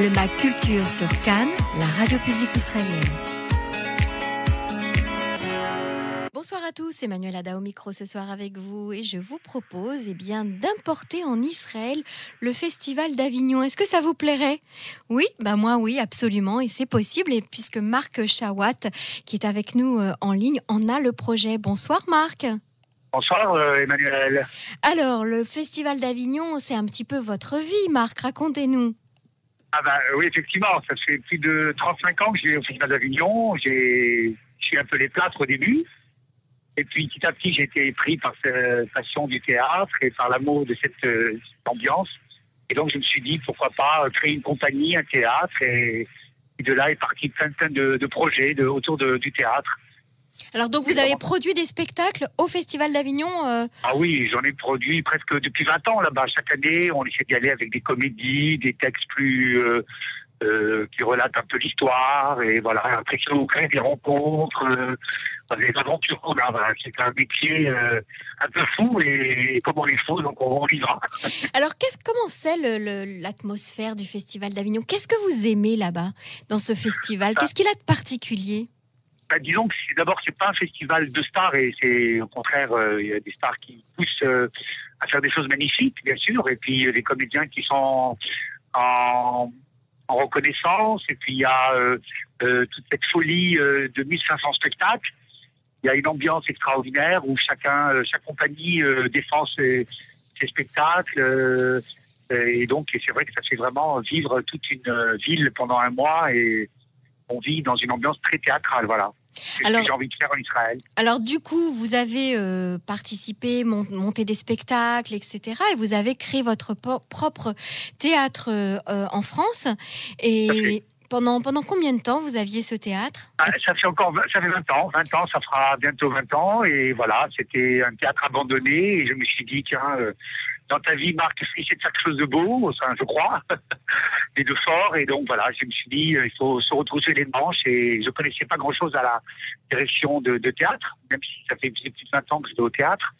Le MAC Culture sur Cannes, la radio publique israélienne. Bonsoir à tous, Emmanuel Ada au micro ce soir avec vous et je vous propose eh bien d'importer en Israël le festival d'Avignon. Est-ce que ça vous plairait? Oui, bah moi oui, absolument et c'est possible et puisque Marc Chawat qui est avec nous euh, en ligne en a le projet. Bonsoir Marc. Bonsoir euh, Emmanuel. Alors, le festival d'Avignon, c'est un petit peu votre vie, Marc, racontez-nous. Ah ben oui, effectivement, ça fait plus de 35 ans que j'ai au Festival d'Avignon. J'ai suis un peu les plâtres au début. Et puis petit à petit, j'ai été pris par cette passion du théâtre et par l'amour de cette, euh, ambiance. Et donc je me suis dit, pourquoi pas créer une compagnie, un théâtre. Et, de là est parti plein, plein de, projets de, autour du théâtre. Alors donc vous avez produit des spectacles au Festival d'Avignon euh Ah oui, j'en ai produit presque depuis 20 ans là-bas. Chaque année, on essaie d'y aller avec des comédies, des textes plus euh, euh, qui relatent un peu l'histoire et voilà. Après, on crée des rencontres, des aventures qu'on a. C'est un métier un peu fou et, comme on est fou, donc on, y va. Alors, qu'est-ce, comment c'est l'atmosphère du Festival d'Avignon? Qu'est-ce que vous aimez là-bas dans ce festival? Qu'est-ce qu'il a de particulier? Bah, disons que d'abord c'est pas un festival de stars et c'est au contraire euh, il y a des stars qui poussent euh, à faire des choses magnifiques bien sûr. Et puis les comédiens qui sont en, reconnaissance. Et puis il y a euh, toute cette folie de 1500 spectacles. Il y a une ambiance extraordinaire où chacun chaque compagnie défend ses, ses spectacles et donc c'est vrai que ça fait vraiment vivre toute une ville pendant un mois et on vit dans une ambiance très théâtrale, voilà. Alors, j'ai envie de faire en Israël. Alors du coup, vous avez euh, participé, monté des spectacles, etc. Et vous avez créé votre propre théâtre euh, en France. Et pendant, combien de temps vous aviez ce théâtre? Ah, Ça fait encore ça fait 20 ans. 20 ans, ça fera bientôt 20 ans. Et voilà, c'était un théâtre abandonné. Et je me suis dit, tiens, euh, dans ta vie, Marc, c'est quelque chose de beau, enfin, je crois, et de fort. Et donc voilà, je me suis dit, euh, il faut se retrousser les manches. Et je connaissais pas grand-chose à la direction de, théâtre, même si ça fait plus de 20 ans que j'étais au théâtre.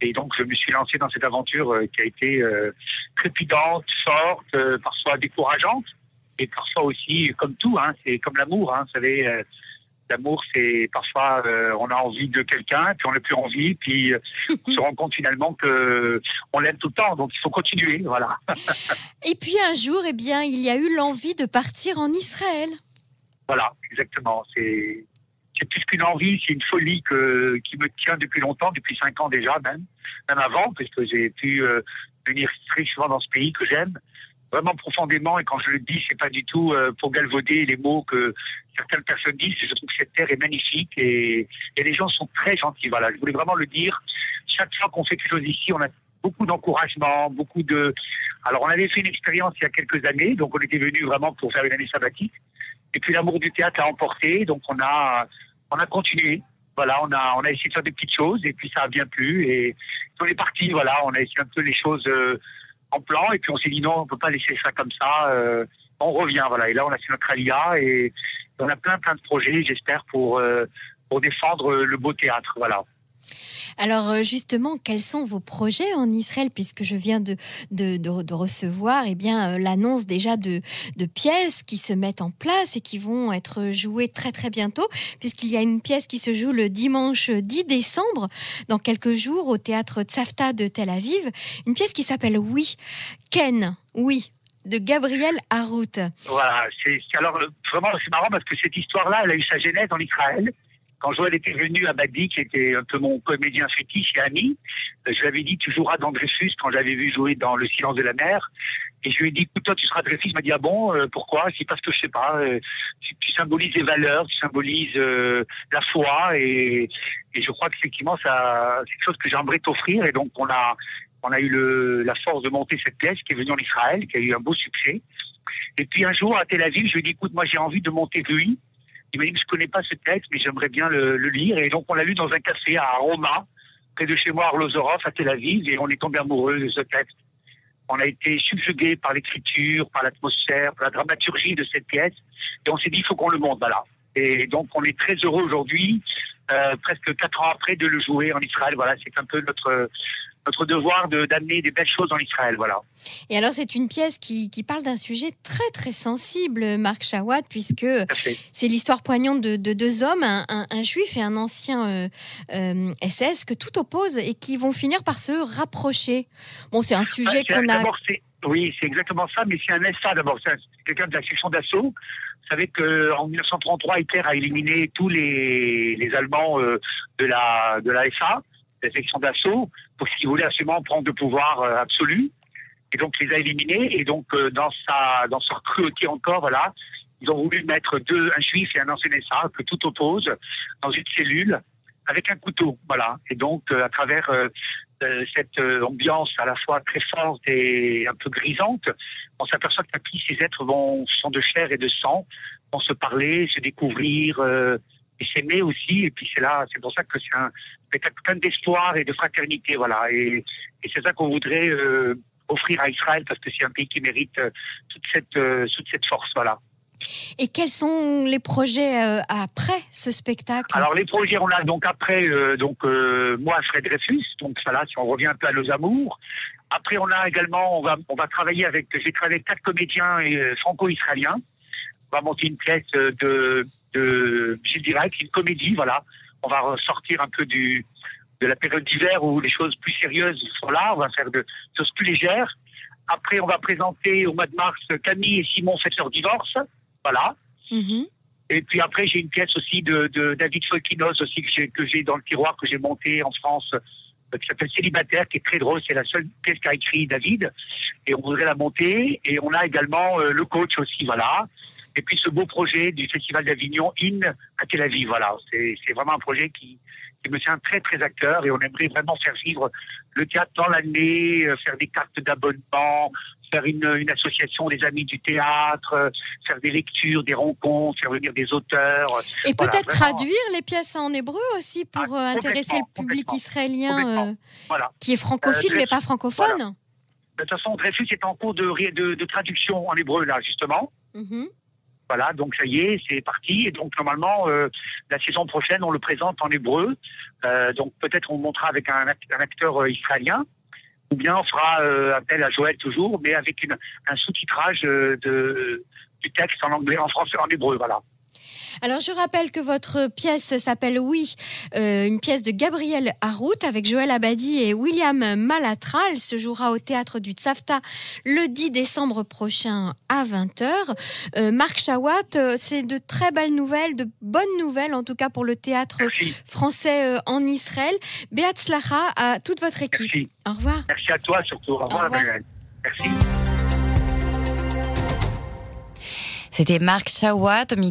Et donc je me suis lancé dans cette aventure euh, qui a été euh, trépidante, forte, parfois décourageante, et parfois aussi comme tout, hein, c'est comme l'amour, hein, vous savez L'amour, c'est parfois euh, on a envie de quelqu'un, puis on n'a plus envie, puis euh, on se rend compte finalement que on l'aime tout le temps, donc il faut continuer, voilà. Et puis un jour, eh bien, il y a eu l'envie de partir en Israël. Voilà, exactement. C'est c'est plus qu'une envie, c'est une folie que, qui me tient depuis longtemps, depuis cinq ans déjà même, même avant, parce que j'ai pu euh, venir très souvent dans ce pays que j'aime vraiment profondément. Et quand je le dis, c'est pas du tout euh, pour galvauder les mots que certaines personnes disent. Je trouve que cette terre est magnifique et, et les gens sont très gentils. Voilà, je voulais vraiment le dire. Chaque fois qu'on fait quelque chose ici, on a beaucoup d'encouragement, beaucoup de. Alors, on avait fait une expérience il y a quelques années, donc on était venu vraiment pour faire une année sabbatique. Et puis l'amour du théâtre a emporté, donc on a on a continué. Voilà, on a on a essayé de faire des petites choses et puis ça a bien plu et on est parti. Voilà, on a essayé un peu les choses. Euh, en plan. Et puis on s'est dit non, on peut pas laisser ça comme ça. Euh, on revient, voilà. Et là, on a fait notre alia et on a plein, plein de projets, j'espère, pour, euh, pour défendre le beau théâtre, voilà. Alors euh, justement, quels sont vos projets en Israël puisque je viens de, de, recevoir eh bien euh, l'annonce déjà de, de, pièces qui se mettent en place et qui vont être jouées très très bientôt puisqu'il y a une pièce qui se joue le dimanche 10 décembre dans quelques jours au théâtre Tzafta de Tel Aviv, une pièce qui s'appelle Oui, Ken, oui, de Gabriel Harout. Voilà, alors vraiment c'est marrant parce que cette histoire-là, elle a eu sa genèse en Israël quand Joël était venu à Badi, qui était un peu mon comédien fétiche et ami, euh, je lui avais dit tu joueras dans Dreyfus quand j'avais vu jouer dans Le silence de la mer. Et je lui ai dit écoute toi tu seras Dreyfus. Il m'a dit ah bon euh, pourquoi? C'est parce que je sais pas. Euh, tu, symbolises les valeurs, tu symbolises la foi et, et je crois qu'effectivement c'est quelque chose que j'aimerais t'offrir. Et donc on a on a eu la force de monter cette pièce qui est venue en Israël, qui a eu un beau succès. Et puis un jour à Tel Aviv, je lui ai dit écoute moi j'ai envie de monter lui il m'a dit je connais pas ce texte, mais j'aimerais bien le, lire. Et donc, on l'a lu dans un café à Roma, près de chez moi, à Arlozorov, à Tel Aviv, et on est tombé amoureux de ce texte. On a été subjugué par l'écriture, par l'atmosphère, par la dramaturgie de cette pièce. Et on s'est dit, il faut qu'on le monte, voilà. Et donc, on est très heureux aujourd'hui, euh, presque quatre ans après, de le jouer en Israël. Voilà, c'est un peu notre notre devoir d'amener des belles choses en Israël. Voilà. Et alors, c'est une pièce qui, qui parle d'un sujet très, très sensible, Marc Chawat, puisque c'est l'histoire poignante de, deux hommes, un, un, juif et un ancien euh, euh, SS, que tout oppose et qui vont finir par se rapprocher. Bon, c'est un sujet qu'on a. Oui, c'est exactement ça, mais c'est un SA d'abord. C'est quelqu'un de la section d'assaut. Vous savez qu'en 1933, Hitler a éliminé tous les, les Allemands euh, de la de la SA la section d'assaut, pour qu'il voulait absolument prendre le pouvoir euh, absolu. Et donc, les a éliminés. Et donc, euh, dans sa, dans son cruauté encore, voilà, ils ont voulu mettre deux, un juif et un ancien SA, que tout oppose, dans une cellule, avec un couteau, voilà. Et donc, euh, à travers cette ambiance à la fois très forte et un peu grisante, on s'aperçoit que ces êtres vont, sont de chair et de sang, vont se parler, se découvrir, et s'aimer aussi. Et puis c'est là, c'est pour ça que c'est un spectacle plein d'espoir et de fraternité, voilà. Et, et c'est ça qu'on voudrait euh, offrir à Israël parce que c'est un pays qui mérite euh, toute cette euh, toute cette force, voilà. Et quels sont les projets après ce spectacle? Alors les projets, on a donc après, donc moi Fred Dreyfus, donc ça là, si on revient un peu à nos amours. Après, on a également, on va, on va travailler avec, j'ai travaillé avec quatre comédiens franco-israéliens. On va monter une pièce de de Gilles Direct, une comédie, voilà. On va ressortir un peu du, de la période d'hiver où les choses plus sérieuses sont là. On va faire de choses plus légères. Après, on va présenter au mois de mars Camille et Simon fêtent leur divorce. Voilà. Mm-hmm. Et puis après, j'ai une pièce aussi de, de David Folkinos aussi que j'ai dans le tiroir que j'ai monté en France qui s'appelle Célibataire, qui est très drôle. C'est la seule pièce qu'a écrit David. Et on voudrait la monter. Et on a également euh, le coach aussi, voilà. Et puis ce beau projet du Festival d'Avignon, In à Tel Aviv, voilà. C'est vraiment un projet qui, qui me tient très, très acteur. Et on aimerait vraiment faire vivre le théâtre dans l'année, euh, faire des cartes d'abonnement, faire une, une, association des amis du théâtre, faire des lectures, des rencontres, faire venir des auteurs. Et peut-être traduire les pièces en hébreu aussi pour ah, intéresser le public israélien qui est francophile mais pas francophone. De toute façon, Dreyfus est en cours de, de, de traduction en hébreu, là, justement. Mm-hmm. Voilà, donc ça y est, c'est parti. Et donc normalement, euh, la saison prochaine, on le présente en hébreu. Euh, donc peut-être on montrera avec un, acteur euh, israélien, ou bien on fera appel à Joël toujours, mais avec un sous-titrage de, du texte en anglais, en français, en hébreu. Voilà. Alors je rappelle que votre pièce s'appelle Oui, euh, une pièce de Gabriel Harout avec Joël Abadi et William Malatral se jouera au théâtre du Tsafta le 10 décembre prochain à 20h. Euh, Marc Chawat, euh, c'est de très belles nouvelles, de bonnes nouvelles en tout cas pour le théâtre français en Israël. Beat Slacha à toute votre équipe. Au revoir. Merci à toi surtout. Au revoir. Merci. C'était Marc Chawat au micro.